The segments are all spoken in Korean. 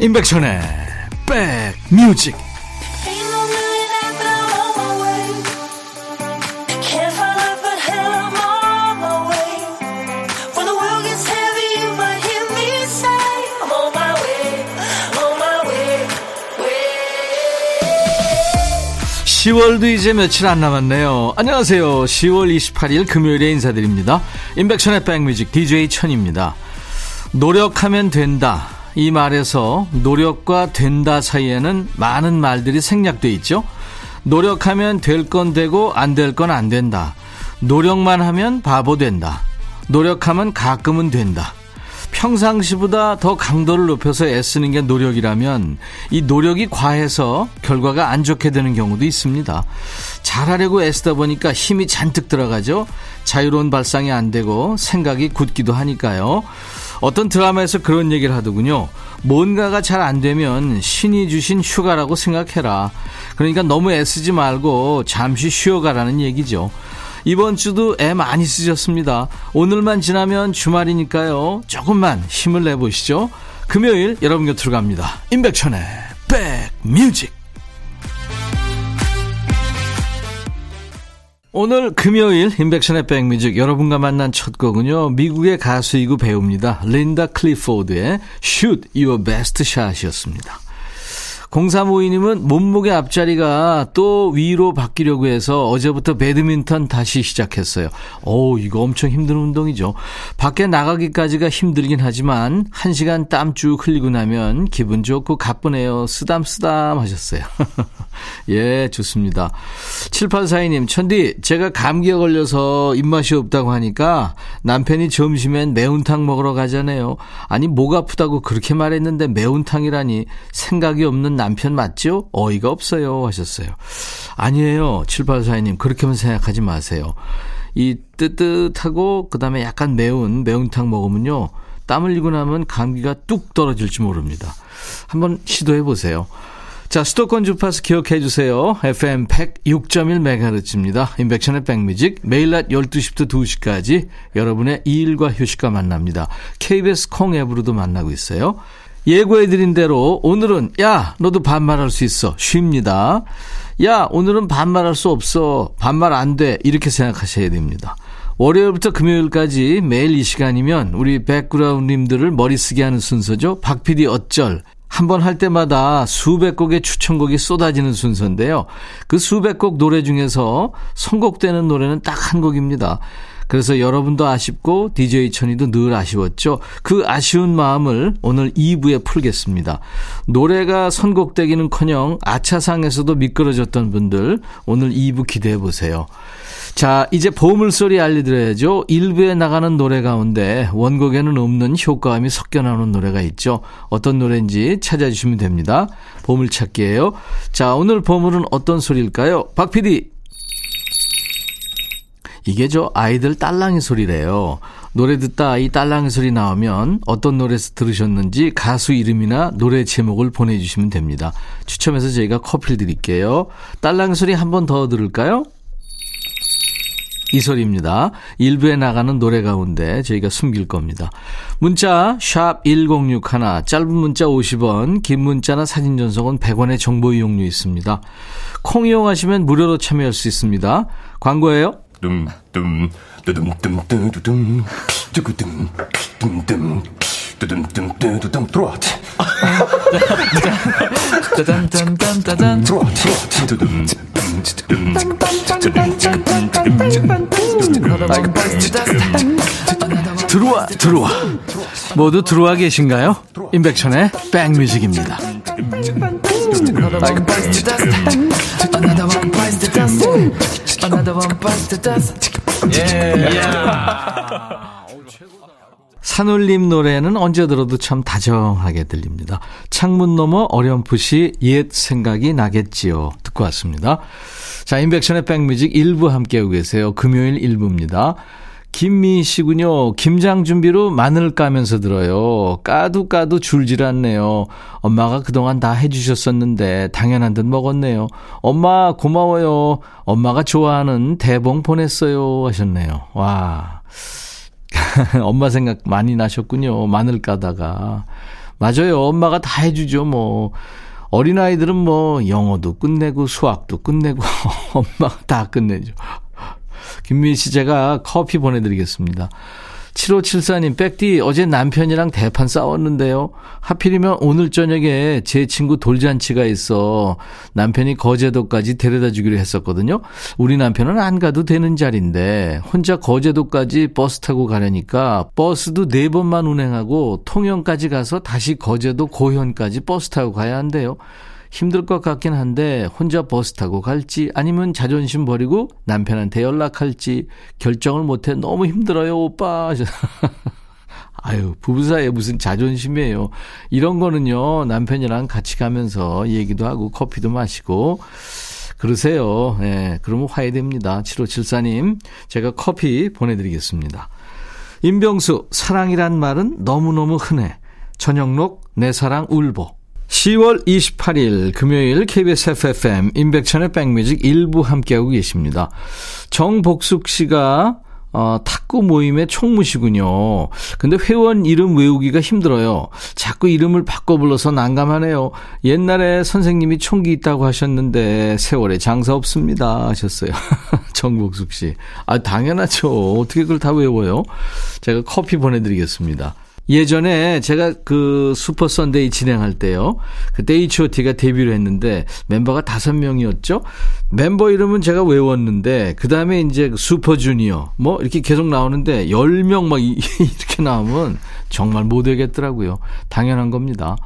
임백천의 백뮤직. (10월도) 이제 며칠 안 남았네요. 안녕하세요. (10월 28일) 금요일에 인사드립니다. 임백천의 백뮤직 DJ 천입니다. 노력하면 된다 이 말에서 노력과 된다 사이에는 많은 말들이 생략돼 있죠. 노력하면 될 건 되고 안 될 건 안 된다. 노력만 하면 바보 된다. 노력하면 가끔은 된다. 평상시보다 더 강도를 높여서 애쓰는 게 노력이라면 이 노력이 과해서 결과가 안 좋게 되는 경우도 있습니다. 잘하려고 애쓰다 보니까 힘이 잔뜩 들어가죠. 자유로운 발상이 안 되고 생각이 굳기도 하니까요. 어떤 드라마에서 그런 얘기를 하더군요. 뭔가가 잘 안 되면 신이 주신 휴가라고 생각해라. 그러니까 너무 애쓰지 말고 잠시 쉬어가라는 얘기죠. 이번 주도 애 많이 쓰셨습니다. 오늘만 지나면 주말이니까요. 조금만 힘을 내보시죠. 금요일 여러분 곁으로 갑니다. 임백천의 백뮤직. 오늘 금요일 인백션의 백뮤직 여러분과 만난 첫 곡은요. 미국의 가수이고 배우입니다. 린다 클리포드의 Shoot Your Best Shot이었습니다. 0352님은 몸무게 앞자리가 또 위로 바뀌려고 해서 어제부터 배드민턴 다시 시작했어요. 오, 이거 엄청 힘든 운동이죠. 밖에 나가기까지가 힘들긴 하지만 1시간 땀 쭉 흘리고 나면 기분 좋고 가쁘네요. 쓰담쓰담 하셨어요. 예, 좋습니다. 7842님, 천디, 제가 감기에 걸려서 입맛이 없다고 하니까 남편이 점심엔 매운탕 먹으러 가잖아요. 아니, 목 아프다고 그렇게 말했는데 매운탕이라니 생각이 없는 남편 맞죠? 어이가 없어요. 하셨어요. 아니에요. 7842님. 그렇게만 생각하지 마세요. 이 뜨뜻하고 그 다음에 약간 매운 매운탕 먹으면요. 땀 흘리고 나면 감기가 뚝 떨어질지 모릅니다. 한번 시도해 보세요. 자, 수도권 주파수 기억해 주세요. FM 106.1MHz입니다. 인백션의 백뮤직. 매일 낮 12시부터 2시까지 여러분의 일과 휴식과 만납니다. KBS 콩 앱으로도 만나고 있어요. 예고해드린 대로 오늘은 야 너도 반말할 수 있어 쉽니다. 야 오늘은 반말할 수 없어 반말 안 돼 이렇게 생각하셔야 됩니다. 월요일부터 금요일까지 매일 이 시간이면 우리 백그라운드님들을 머리 쓰게 하는 순서죠. 박PD 어쩔 한번 할 때마다 수백 곡의 추천곡이 쏟아지는 순서인데요. 그 수백 곡 노래 중에서 선곡되는 노래는 딱 한 곡입니다. 그래서 여러분도 아쉽고 DJ 천이도 늘 아쉬웠죠. 그 아쉬운 마음을 오늘 2부에 풀겠습니다. 노래가 선곡되기는커녕 아차상에서도 미끄러졌던 분들 오늘 2부 기대해 보세요. 자, 이제 보물소리 알려드려야죠. 1부에 나가는 노래 가운데 원곡에는 없는 효과음이 섞여 나오는 노래가 있죠. 어떤 노래인지 찾아주시면 됩니다. 보물찾기예요. 자, 오늘 보물은 어떤 소리일까요? 박 PD 이게 저 아이들 딸랑이 소리래요. 노래 듣다 이 딸랑이 소리 나오면 어떤 노래에서 들으셨는지 가수 이름이나 노래 제목을 보내주시면 됩니다. 추첨해서 저희가 커피를 드릴게요. 딸랑이 소리 한 번 더 들을까요? 이 소리입니다. 일부에 나가는 노래 가운데 저희가 숨길 겁니다. 문자 1061, 짧은 문자 50원, 긴 문자나 사진 전송은 100원의 정보 이용료 있습니다. 콩 이용하시면 무료로 참여할 수 있습니다. 광고예요. 둠둠 두둠둠 두둠 두구둠 둠둠 두둠둠 두둠 들어와 짜잔짠짠짠짠 들어와 두둠 들어와 들어와 모두 들어와 계신가요? 임백천의 백뮤직입니다. 예. 산울림 노래는 언제 들어도 참 다정하게 들립니다. 창문 너머 어렴풋이 옛 생각이 나겠지요. 듣고 왔습니다. 자, 인백션의 백뮤직 1부 함께하고 계세요. 금요일 1부입니다. 김미 씨군요. 김장 준비로 마늘 까면서 들어요. 까도 까도 줄질 않네요. 엄마가 그동안 다 해주셨었는데 당연한 듯 먹었네요. 엄마 고마워요. 엄마가 좋아하는 대봉 보냈어요. 하셨네요. 와. 엄마 생각 많이 나셨군요. 마늘 까다가. 맞아요. 엄마가 다 해주죠, 뭐. 어린아이들은 뭐, 영어도 끝내고, 수학도 끝내고, 엄마가 다 끝내죠. 김민 씨, 제가 커피 보내드리겠습니다. 7574님, 백디, 어제 남편이랑 대판 싸웠는데요. 하필이면 오늘 저녁에 제 친구 돌잔치가 있어 남편이 거제도까지 데려다 주기로 했었거든요. 우리 남편은 안 가도 되는 자리인데, 혼자 거제도까지 버스 타고 가려니까 버스도 네 번만 운행하고 통영까지 가서 다시 거제도 고현까지 버스 타고 가야 한대요. 힘들 것 같긴 한데 혼자 버스 타고 갈지 아니면 자존심 버리고 남편한테 연락할지 결정을 못해 너무 힘들어요 오빠. 아유 부부 사이에 무슨 자존심이에요. 이런 거는요 남편이랑 같이 가면서 얘기도 하고 커피도 마시고 그러세요. 예, 네, 그러면 화해됩니다. 7574님 제가 커피 보내드리겠습니다. 임병수 사랑이란 말은 너무너무 흔해. 전영록 내 사랑 울보 10월 28일 금요일 KBS FFM 임백천의 백뮤직 일부 함께하고 계십니다. 정복숙 씨가 어, 탁구 모임의 총무시군요. 근데 회원 이름 외우기가 힘들어요. 자꾸 이름을 바꿔 불러서 난감하네요. 옛날에 선생님이 총기 있다고 하셨는데 세월에 장사 없습니다 하셨어요. 정복숙 씨. 아, 당연하죠. 어떻게 그걸 다 외워요? 제가 커피 보내드리겠습니다. 예전에 제가 그 슈퍼 선데이 진행할 때요. 그때 H.O.T가 데뷔를 했는데 멤버가 다섯 명이었죠. 멤버 이름은 제가 외웠는데 그 다음에 이제 슈퍼 주니어 뭐 이렇게 계속 나오는데 열 명 막 이렇게 나오면 정말 못 되겠더라고요. 당연한 겁니다.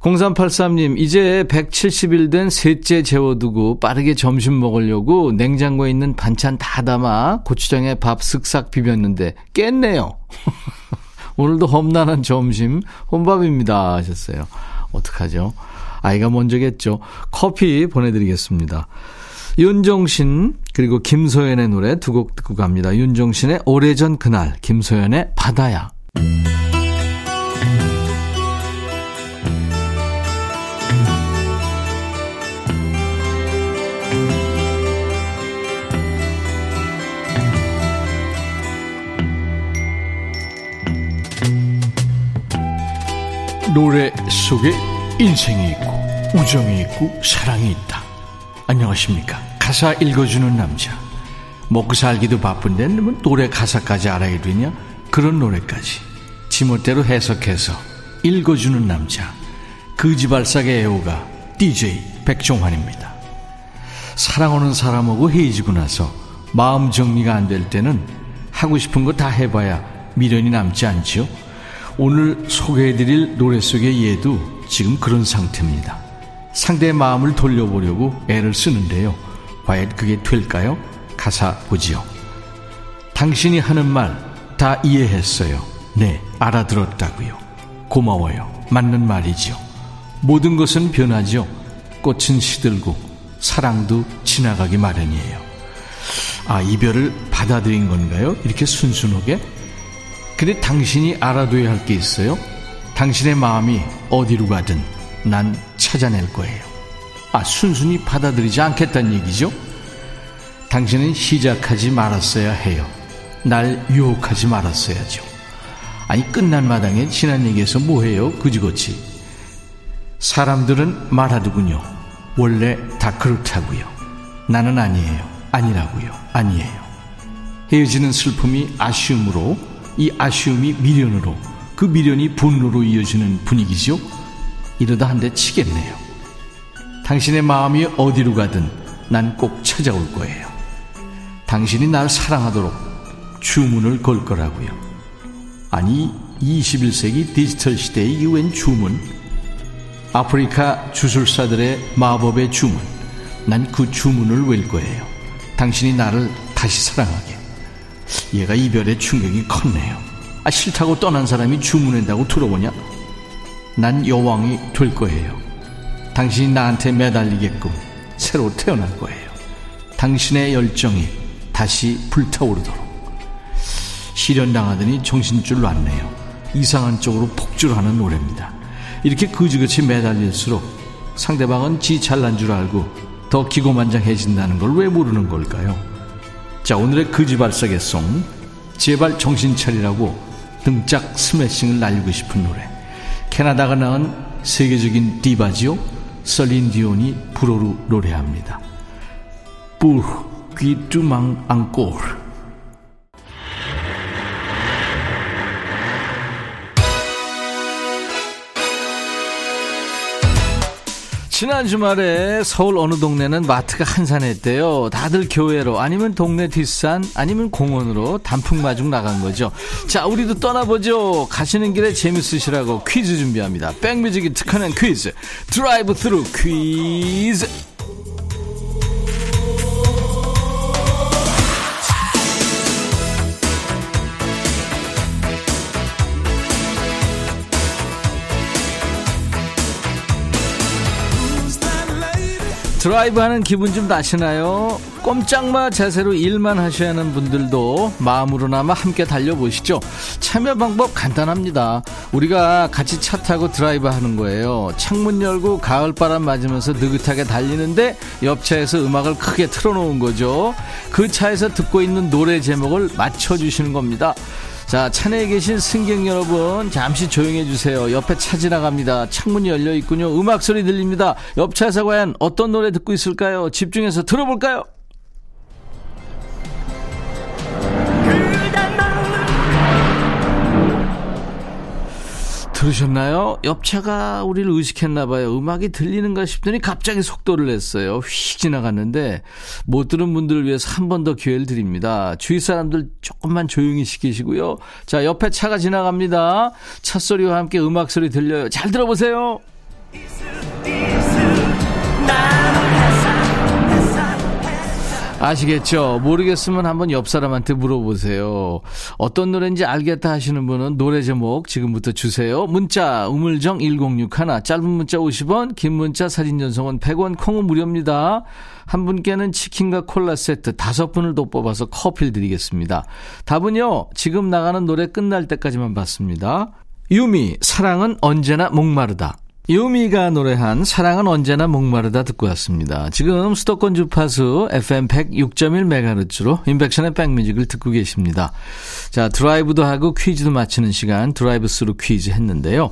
0383님, 이제 170일 된 셋째 재워두고 빠르게 점심 먹으려고 냉장고에 있는 반찬 다 담아 고추장에 밥 쓱싹 비볐는데 깼네요. 오늘도 험난한 점심 혼밥입니다 하셨어요. 어떡하죠? 아이가 먼저겠죠. 커피 보내드리겠습니다. 윤종신 그리고 김소연의 노래 두 곡 듣고 갑니다. 윤종신의 오래전 그날 김소연의 바다야. 노래 속에 인생이 있고 우정이 있고 사랑이 있다. 안녕하십니까. 가사 읽어주는 남자. 먹고 살기도 바쁜데 뭐 노래 가사까지 알아야 되냐? 그런 노래까지 지멋대로 해석해서 읽어주는 남자. 그지발사계 애호가 DJ 백종환입니다. 사랑하는 사람하고 헤어지고 나서 마음 정리가 안 될 때는 하고 싶은 거 다 해봐야 미련이 남지 않지요? 오늘 소개해드릴 노래 속의 예도 지금 그런 상태입니다. 상대의 마음을 돌려보려고 애를 쓰는데요. 과연 그게 될까요? 가사 보지요. 당신이 하는 말 다 이해했어요. 네, 알아들었다고요. 고마워요. 맞는 말이죠. 모든 것은 변하죠. 꽃은 시들고 사랑도 지나가기 마련이에요. 아, 이별을 받아들인 건가요? 이렇게 순순하게? 근데 당신이 알아둬야 할 게 있어요. 당신의 마음이 어디로 가든 난 찾아낼 거예요. 아, 순순히 받아들이지 않겠다는 얘기죠? 당신은 시작하지 말았어야 해요. 날 유혹하지 말았어야죠. 아니, 끝난 마당에 지난 얘기에서 뭐해요? 그지고치. 사람들은 말하더군요. 원래 다 그렇다고요. 나는 아니에요. 아니라고요. 아니에요. 헤어지는 슬픔이 아쉬움으로 이 아쉬움이 미련으로 그 미련이 분노로 이어지는 분위기죠. 이러다 한 대 치겠네요. 당신의 마음이 어디로 가든 난 꼭 찾아올 거예요. 당신이 날 사랑하도록 주문을 걸 거라고요. 아니 21세기 디지털 시대의 이 웬 주문 아프리카 주술사들의 마법의 주문 난 그 주문을 외울 거예요. 당신이 나를 다시 사랑하게 얘가 이별의 충격이 컸네요. 아, 싫다고 떠난 사람이 주문한다고 들어보냐? 난 여왕이 될 거예요. 당신이 나한테 매달리게끔 새로 태어날 거예요. 당신의 열정이 다시 불타오르도록. 실현당하더니 정신줄 놨네요. 이상한 쪽으로 폭주하는 노래입니다. 이렇게 그지그지 매달릴수록 상대방은 지 잘난 줄 알고 더 기고만장해진다는 걸 왜 모르는 걸까요? 자, 오늘의 거지발사계송. 제발 정신 차리라고 등짝 스매싱을 날리고 싶은 노래. 캐나다가 낳은 세계적인 디바지요. 설린 디온이 불어로 노래합니다. 뿔, 귀뚜망 앙꼬르. 지난 주말에 서울 어느 동네는 마트가 한산했대요. 다들 교외로 아니면 동네 뒷산 아니면 공원으로 단풍마중 나간 거죠. 자, 우리도 떠나보죠. 가시는 길에 재밌으시라고 퀴즈 준비합니다. 백뮤직이 특화는 퀴즈. 드라이브 스루 퀴즈. 드라이브 하는 기분 좀 나시나요? 꼼짝마 자세로 일만 하셔야 하는 분들도 마음으로나마 함께 달려보시죠. 참여 방법 간단합니다. 우리가 같이 차 타고 드라이브 하는 거예요. 창문 열고 가을바람 맞으면서 느긋하게 달리는데 옆차에서 음악을 크게 틀어놓은 거죠. 그 차에서 듣고 있는 노래 제목을 맞춰주시는 겁니다. 자, 차내에 계신 승객 여러분, 잠시 조용해 주세요. 옆에 차 지나갑니다. 창문이 열려 있군요. 음악 소리 들립니다. 옆 차에서 과연 어떤 노래 듣고 있을까요? 집중해서 들어볼까요? 들으셨나요? 옆차가 우리를 의식했나 봐요. 음악이 들리는가 싶더니 갑자기 속도를 냈어요. 휙 지나갔는데 못 들은 분들을 위해서 한 번 더 기회를 드립니다. 주위 사람들 조금만 조용히 시키시고요. 자, 옆에 차가 지나갑니다. 차 소리와 함께 음악 소리 들려요. 잘 들어보세요. 아시겠죠? 모르겠으면 한번 옆 사람한테 물어보세요. 어떤 노래인지 알겠다 하시는 분은 노래 제목 지금부터 주세요. 문자 우물정 1061 짧은 문자 50원 긴 문자 사진 전송은 100원 콩은 무료입니다. 한 분께는 치킨과 콜라 세트 다섯 분을 더 뽑아서 커피를 드리겠습니다. 답은요. 지금 나가는 노래 끝날 때까지만 받습니다. 유미 사랑은 언제나 목마르다. 유미가 노래한 사랑은 언제나 목마르다 듣고 왔습니다. 지금 수도권 주파수 FM 106.1MHz로 인백션의 백뮤직을 듣고 계십니다. 자, 드라이브도 하고 퀴즈도 맞히는 시간 드라이브 스루 퀴즈 했는데요.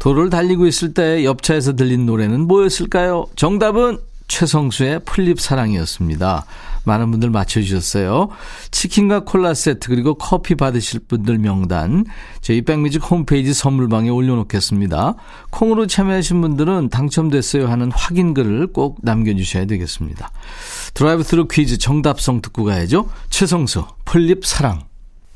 도로를 달리고 있을 때 옆차에서 들린 노래는 뭐였을까요? 정답은 최성수의 풀잎 사랑이었습니다. 많은 분들 맞춰주셨어요. 치킨과 콜라 세트 그리고 커피 받으실 분들 명단 저희 백뮤직 홈페이지 선물방에 올려놓겠습니다. 콩으로 참여하신 분들은 당첨됐어요 하는 확인글을 꼭 남겨주셔야 되겠습니다. 드라이브 스루 퀴즈 정답송 듣고 가야죠. 최성수 풀잎 사랑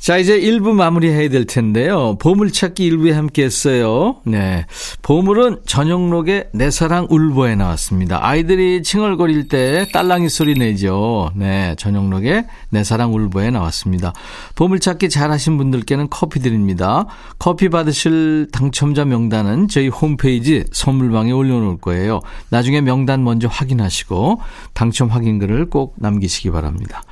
자, 이제 1부 마무리해야 될 텐데요. 보물찾기 1부에 함께 했어요. 네. 보물은 전영록의 내 사랑 울보에 나왔습니다. 아이들이 칭얼거릴 때 딸랑이 소리 내죠. 네. 전영록의 내 사랑 울보에 나왔습니다. 보물찾기 잘 하신 분들께는 커피 드립니다. 커피 받으실 당첨자 명단은 저희 홈페이지 선물방에 올려놓을 거예요. 나중에 명단 먼저 확인하시고 당첨 확인글을 꼭 남기시기 바랍니다.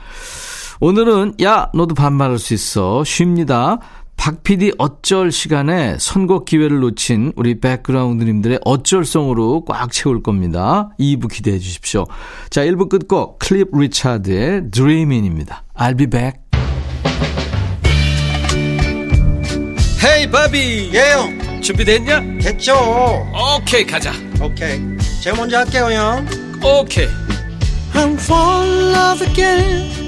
오늘은 야 너도 반말할 수 있어 쉽니다. 박 PD 어쩔 시간에 선곡 기회를 놓친 우리 백그라운드님들의 어쩔송으로 꽉 채울 겁니다. 2부 기대해 주십시오. 자, 1부 끝곡 클립 리차드의 Dreamin'입니다. I'll be back. 헤이 바비 예영 준비됐냐? 됐죠 오케이 가자 오케이 제가 먼저 할게요 형 오케이 I'm fall in love again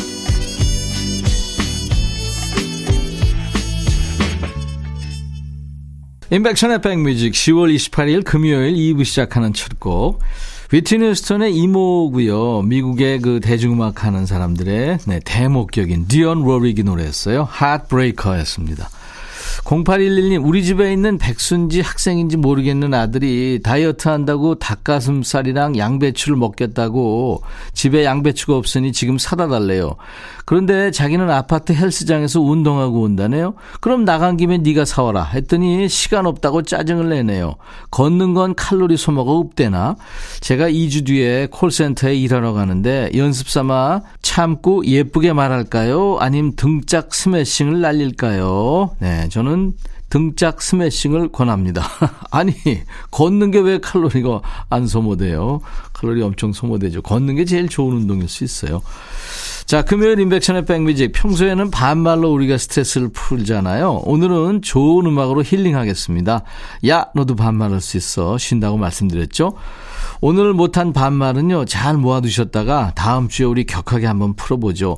인백션의 백뮤직 10월 28일 금요일 2부 시작하는 첫 곡. 위트니 휴스턴의 이모고요. 미국의 그 대중음악 하는 사람들의 네, 대목격인 디언 로릭이 노래했어요. 하트브레이커였습니다. 0811님, 우리 집에 있는 백순지 학생인지 모르겠는 아들이 다이어트 한다고 닭가슴살이랑 양배추를 먹겠다고 집에 양배추가 없으니 지금 사다 달래요. 그런데 자기는 아파트 헬스장에서 운동하고 온다네요. 그럼 나간 김에 네가 사와라 했더니 시간 없다고 짜증을 내네요. 걷는 건 칼로리 소모가 없대나? 제가 2주 뒤에 콜센터에 일하러 가는데 연습 삼아 참고 예쁘게 말할까요? 아님 등짝 스매싱을 날릴까요? 네, 저는 등짝 스매싱을 권합니다. 아니, 걷는 게 왜 칼로리가 안 소모돼요? 칼로리 엄청 소모되죠. 걷는 게 제일 좋은 운동일 수 있어요. 자, 금요일 인백션의 백뮤직. 평소에는 반말로 우리가 스트레스를 풀잖아요. 오늘은 좋은 음악으로 힐링하겠습니다. 야, 너도 반말할 수 있어. 쉰다고 말씀드렸죠? 오늘 못한 반말은요, 잘 모아두셨다가 다음 주에 우리 격하게 한번 풀어보죠.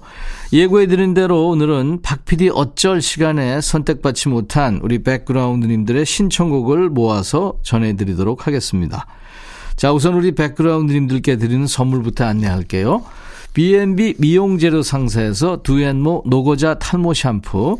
예고해드린 대로 오늘은 박PD 어쩔 시간에 선택받지 못한 우리 백그라운드님들의 신청곡을 모아서 전해드리도록 하겠습니다. 자, 우선 우리 백그라운드님들께 드리는 선물부터 안내할게요. B&B 미용재료 상사에서 두앤모 노고자 탈모 샴푸,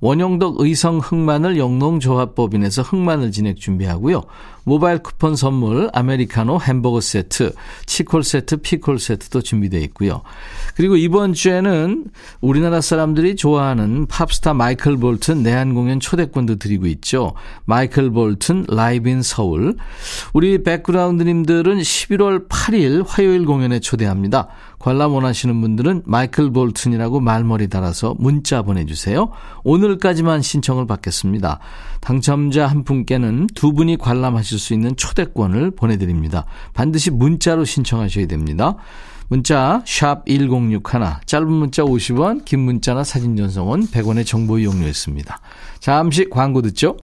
원용덕 의성 흑마늘 영농조합법인에서 흑마늘 진액 준비하고요. 모바일 쿠폰 선물 아메리카노 햄버거 세트, 치콜 세트, 피콜 세트도 준비되어 있고요. 그리고 이번 주에는 우리나라 사람들이 좋아하는 팝스타 마이클 볼튼 내한 공연 초대권도 드리고 있죠. 마이클 볼튼 Live in 서울. 우리 백그라운드님들은 11월 8일 화요일 공연에 초대합니다. 관람 원하시는 분들은 마이클 볼튼이라고 말머리 달아서 문자 보내주세요. 오늘까지만 신청을 받겠습니다. 당첨자 한 분께는 두 분이 관람하실 수 있는 초대권을 보내드립니다. 반드시 문자로 신청하셔야 됩니다. 문자 1061, 짧은 문자 50원, 긴 문자나 사진 전송은 100원의 정보 이용료였습니다. 잠시 광고 듣죠.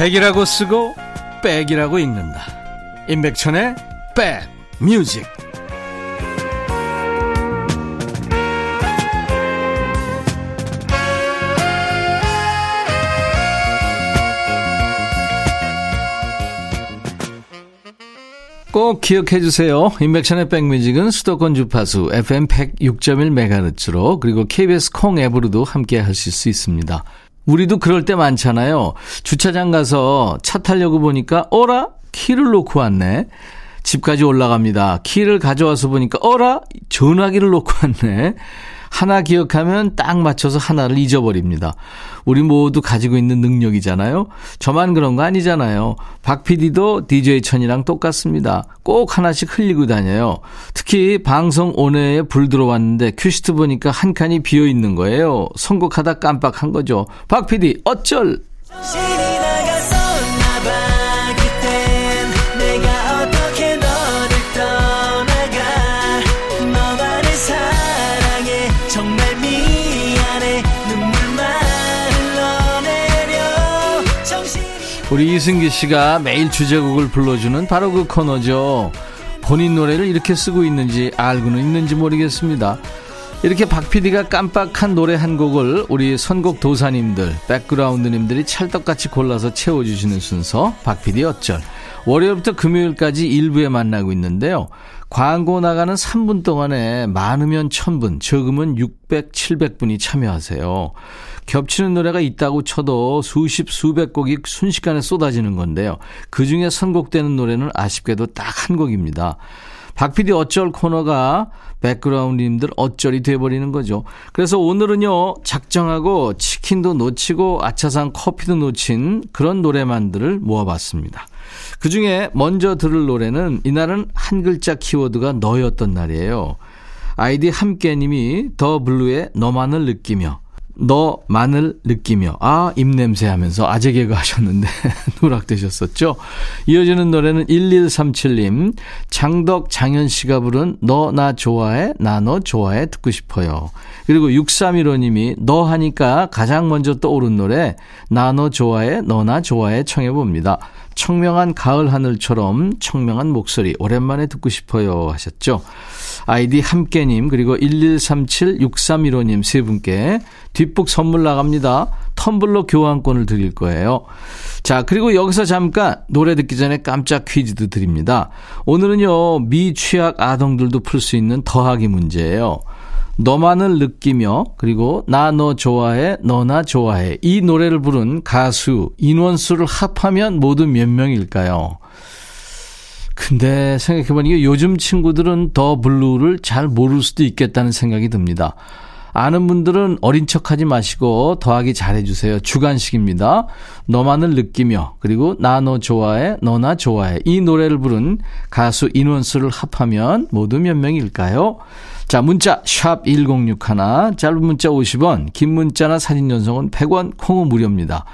백이라고 쓰고 백이라고 읽는다. 임백천의 백 뮤직. 꼭 기억해 주세요. 인백션의 백뮤직은 수도권 주파수 FM 106.1MHz로 그리고 KBS 콩 앱으로도 함께 하실 수 있습니다. 우리도 그럴 때 많잖아요. 주차장 가서 차 타려고 보니까 어라? 키를 놓고 왔네. 집까지 올라갑니다. 키를 가져와서 보니까 어라? 전화기를 놓고 왔네. 하나 기억하면 딱 맞춰서 하나를 잊어버립니다. 우리 모두 가지고 있는 능력이잖아요. 저만 그런 거 아니잖아요. 박 PD도 DJ 천이랑 똑같습니다. 꼭 하나씩 흘리고 다녀요. 특히 방송 온회에 불 들어왔는데 큐시트 보니까 한 칸이 비어 있는 거예요. 선곡하다 깜빡한 거죠. 박 PD 어쩔! 우리 이승기 씨가 매일 주제곡을 불러주는 바로 그 코너죠. 본인 노래를 이렇게 쓰고 있는지 알고는 있는지 모르겠습니다. 이렇게 박 PD가 깜빡한 노래 한 곡을 우리 선곡 도사님들, 백그라운드님들이 찰떡같이 골라서 채워주시는 순서, 박 PD 어쩔. 월요일부터 금요일까지 일부에 만나고 있는데요. 광고 나가는 3분 동안에 많으면 1000분, 적으면 600, 700분이 참여하세요. 겹치는 노래가 있다고 쳐도 수십, 수백 곡이 순식간에 쏟아지는 건데요. 그 중에 선곡되는 노래는 아쉽게도 딱 한 곡입니다. 박PD 어쩔 코너가 백그라운드님들 어쩔이 돼버리는 거죠. 그래서 오늘은요, 작정하고 치킨도 놓치고 아차상 커피도 놓친 그런 노래만들을 모아봤습니다. 그 중에 먼저 들을 노래는 이날은 한 글자 키워드가 너였던 날이에요. 아이디 함께님이 더 블루의 너만을 느끼며 너만을 느끼며 아 입냄새 하면서 아재 개그 하셨는데 누락되셨었죠. 이어지는 노래는 1137님 장덕 장현 씨가 부른 너 나 좋아해 나 너 좋아해 듣고 싶어요. 그리고 6315님이 너 하니까 가장 먼저 떠오른 노래 나 너 좋아해 너 나 좋아해 청해 봅니다. 청명한 가을 하늘처럼 청명한 목소리 오랜만에 듣고 싶어요 하셨죠. 아이디 함께님 그리고 1137-6315님 세 분께 뒷북 선물 나갑니다. 텀블러 교환권을 드릴 거예요. 자, 그리고 여기서 잠깐 노래 듣기 전에 깜짝 퀴즈도 드립니다. 오늘은요, 미취학 아동들도 풀 수 있는 더하기 문제예요. 너만을 느끼며 그리고 나 너 좋아해 너나 좋아해 이 노래를 부른 가수 인원수를 합하면 모두 몇 명일까요? 근데 생각해보니 요즘 친구들은 더 블루를 잘 모를 수도 있겠다는 생각이 듭니다. 아는 분들은 어린 척 하지 마시고 더하기 잘해주세요. 주간식입니다. 너만을 느끼며 그리고 나 너 좋아해 너나 좋아해 이 노래를 부른 가수 인원수를 합하면 모두 몇 명일까요? 자, 문자 샵 1061, 짧은 문자 50원, 긴 문자나 사진 전송은 100원, 콩은 무료입니다.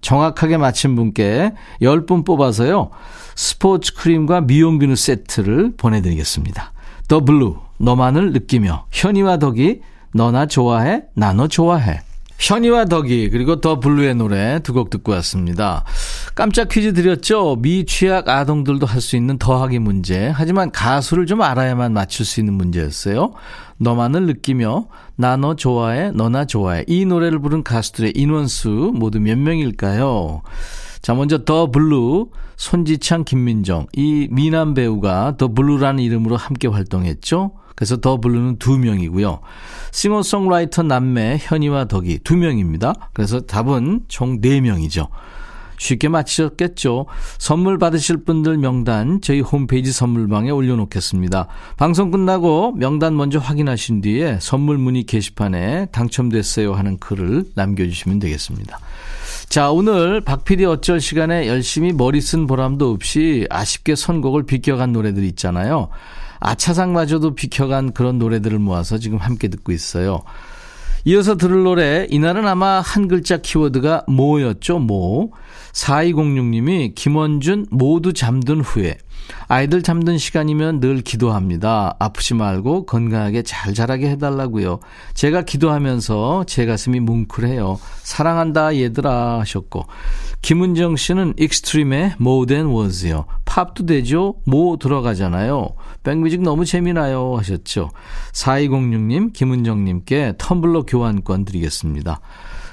정확하게 맞힌 분께 10분 뽑아서요. 스포츠 크림과 미용 비누 세트를 보내드리겠습니다. 더 블루, 너만을 느끼며 현이와 덕이 너나 좋아해, 나너 좋아해. 현이와 덕이 그리고 더 블루의 노래 두 곡 듣고 왔습니다. 깜짝 퀴즈 드렸죠. 미취학 아동들도 할 수 있는 더하기 문제. 하지만 가수를 좀 알아야만 맞출 수 있는 문제였어요. 너만을 느끼며 나 너 좋아해 너나 좋아해 이 노래를 부른 가수들의 인원수 모두 몇 명일까요? 자 먼저 더 블루 손지창 김민종 이 미남 배우가 더 블루라는 이름으로 함께 활동했죠. 그래서 더 블루는 두 명이고요. 싱어송라이터 남매 현이와 덕이 두 명입니다. 그래서 답은 총 네 명이죠. 쉽게 맞히셨겠죠. 선물 받으실 분들 명단 저희 홈페이지 선물방에 올려놓겠습니다. 방송 끝나고 명단 먼저 확인하신 뒤에 선물 문의 게시판에 당첨됐어요 하는 글을 남겨주시면 되겠습니다. 자, 오늘 박PD 어쩔 시간에 열심히 머리 쓴 보람도 없이 아쉽게 선곡을 비껴간 노래들 있잖아요. 아차상마저도 비켜간 그런 노래들을 모아서 지금 함께 듣고 있어요. 이어서 들을 노래, 이날은 아마 한 글자 키워드가 뭐였죠, 뭐. 4206님이 김원준 모두 잠든 후에 아이들 잠든 시간이면 늘 기도합니다. 아프지 말고 건강하게 잘 자라게 해달라고요. 제가 기도하면서 제 가슴이 뭉클해요. 사랑한다 얘들아 하셨고 김은정 씨는 익스트림의 More Than Words요. 팝도 되죠? 뭐 들어가잖아요. 백뮤직 너무 재미나요 하셨죠. 4206님 김은정님께 텀블러 교환권 드리겠습니다.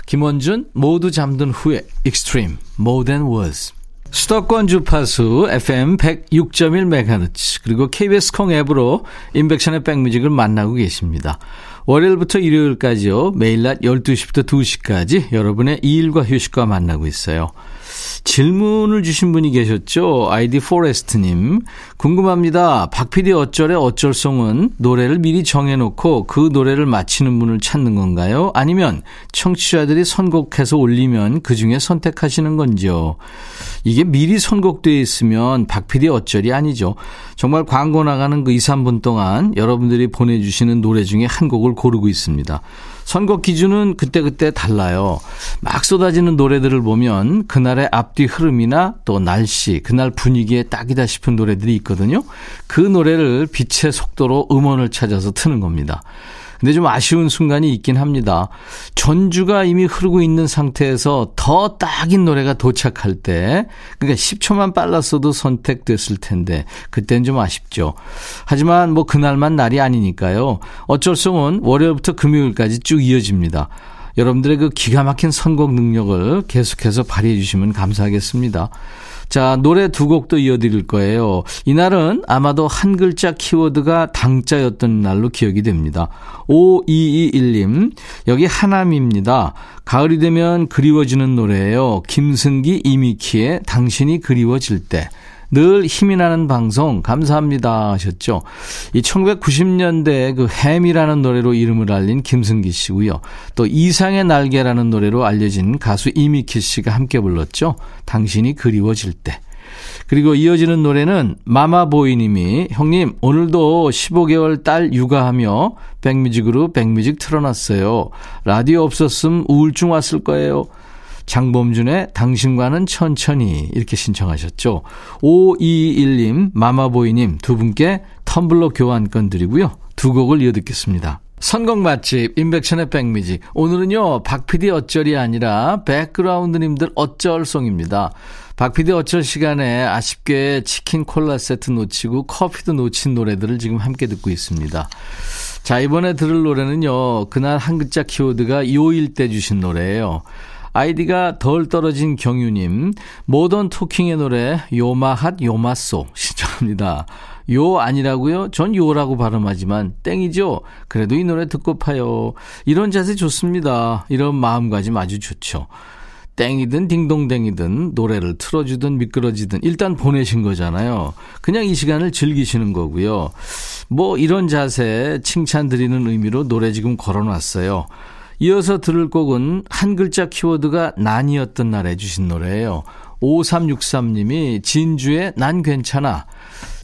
김원준 모두 잠든 후에 익스트림 More Than Words 수도권 주파수 FM 106.1MHz 그리고 KBS 콩 앱으로 인백션의 백뮤직을 만나고 계십니다. 월요일부터 일요일까지요. 매일 낮 12시부터 2시까지 여러분의 일과 휴식과 만나고 있어요. 질문을 주신 분이 계셨죠. 아이디 포레스트님. 궁금합니다. 박PD 어쩔의 어쩔송은 노래를 미리 정해놓고 그 노래를 맞히는 분을 찾는 건가요? 아니면 청취자들이 선곡해서 올리면 그 중에 선택하시는 건지요? 이게 미리 선곡되어 있으면 박PD 어쩔이 아니죠. 정말 광고 나가는 그 2, 3분 동안 여러분들이 보내주시는 노래 중에 한 곡을 고르고 있습니다. 선곡 기준은 그때그때 달라요. 막 쏟아지는 노래들을 보면 그날의 앞뒤 흐름이나 또 날씨, 그날 분위기에 딱이다 싶은 노래들이 있거든요. 그 노래를 빛의 속도로 음원을 찾아서 트는 겁니다. 근데 좀 아쉬운 순간이 있긴 합니다. 전주가 이미 흐르고 있는 상태에서 더 딱인 노래가 도착할 때, 그러니까 10초만 빨랐어도 선택됐을 텐데, 그땐 좀 아쉽죠. 하지만 뭐 그날만 날이 아니니까요. 어쩔 수 없은 월요일부터 금요일까지 쭉 이어집니다. 여러분들의 그 기가 막힌 선곡 능력을 계속해서 발휘해 주시면 감사하겠습니다. 자, 노래 두 곡도 이어드릴 거예요. 이날은 아마도 한 글자 키워드가 당자였던 날로 기억이 됩니다. 5221님, 여기 하남입니다. 가을이 되면 그리워지는 노래예요. 김승기 이미키의 당신이 그리워질 때. 늘 힘이 나는 방송 감사합니다 하셨죠. 이 1990년대 그 햄이라는 노래로 이름을 알린 김승기 씨고요. 또 이상의 날개라는 노래로 알려진 가수 이미키 씨가 함께 불렀죠. 당신이 그리워질 때. 그리고 이어지는 노래는 마마보이님이 형님 오늘도 15개월 딸 육아하며 백뮤직으로 백뮤직 틀어놨어요. 라디오 없었음 우울증 왔을 거예요. 장범준의 당신과는 천천히 이렇게 신청하셨죠. 5221님, 마마보이님 두 분께 텀블러 교환권 드리고요. 두 곡을 이어 듣겠습니다. 선곡 맛집 인백션의 백뮤직 오늘은요 박PD 어쩔이 아니라 백그라운드님들 어쩔송입니다. 박PD 어쩔 시간에 아쉽게 치킨 콜라 세트 놓치고 커피도 놓친 노래들을 지금 함께 듣고 있습니다. 자 이번에 들을 노래는요 그날 한 글자 키워드가 요일 때 주신 노래예요. 아이디가 덜 떨어진 경유님 모던 토킹의 노래 요마핫 요마소 신청합니다. 요 아니라고요? 전 요라고 발음하지만 땡이죠. 그래도 이 노래 듣고 파요. 이런 자세 좋습니다. 이런 마음가짐 아주 좋죠. 땡이든 딩동댕이든 노래를 틀어주든 미끄러지든 일단 보내신 거잖아요. 그냥 이 시간을 즐기시는 거고요. 뭐 이런 자세 칭찬 드리는 의미로 노래 지금 걸어놨어요. 이어서 들을 곡은 한 글자 키워드가 난이었던 날에 주신 노래예요. 5363님이 진주의 난 괜찮아.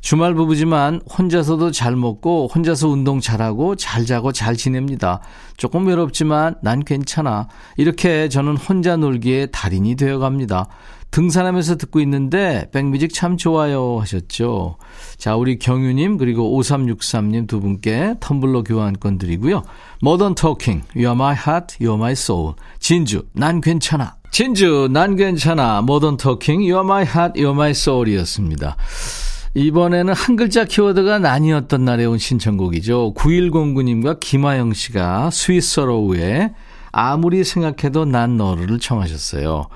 주말 부부지만 혼자서도 잘 먹고 혼자서 운동 잘하고 잘 자고 잘 지냅니다. 조금 외롭지만 난 괜찮아. 이렇게 저는 혼자 놀기에 달인이 되어 갑니다. 등산하면서 듣고 있는데 백뮤직 참 좋아요 하셨죠. 자, 우리 경유님 그리고 5363님 두 분께 텀블러 교환권 드리고요. 모던 토킹, You're my heart, You're my soul. 진주, 난 괜찮아. 진주, 난 괜찮아. 모던 토킹, You're my heart, You're my soul이었습니다. 이번에는 한 글자 키워드가 난이었던 날에 온 신청곡이죠. 9109님과 김하영 씨가 스위스로우의 아무리 생각해도 난 너를 청하셨어요.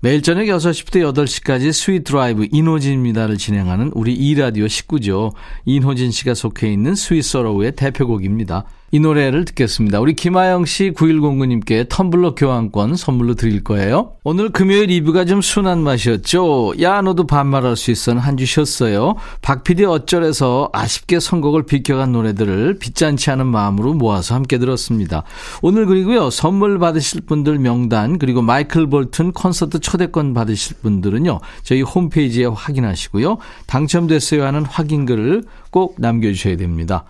매일 저녁 6시부터 8시까지 스윗 드라이브 인호진입니다를 진행하는 우리 이라디오 식구죠. 인호진 씨가 속해 있는 스윗서로우의 대표곡입니다. 이 노래를 듣겠습니다. 우리 김하영 씨 9109님께 텀블러 교환권 선물로 드릴 거예요. 오늘 금요일 2부가 좀 순한 맛이었죠. 야 너도 반말할 수 있어 한주 쉬었어요. 박PD 어쩔에서 아쉽게 선곡을 비켜간 노래들을 빚잔치하는 마음으로 모아서 함께 들었습니다. 오늘 그리고요 선물 받으실 분들 명단 그리고 마이클 볼튼 콘서트 초대권 받으실 분들은요 저희 홈페이지에 확인하시고요. 당첨됐어요 하는 확인글을 꼭 남겨주셔야 됩니다.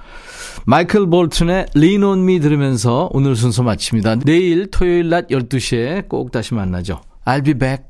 마이클 볼튼의 Lean on Me 들으면서 오늘 순서 마칩니다. 내일 토요일 낮 12시에 꼭 다시 만나죠. I'll be back.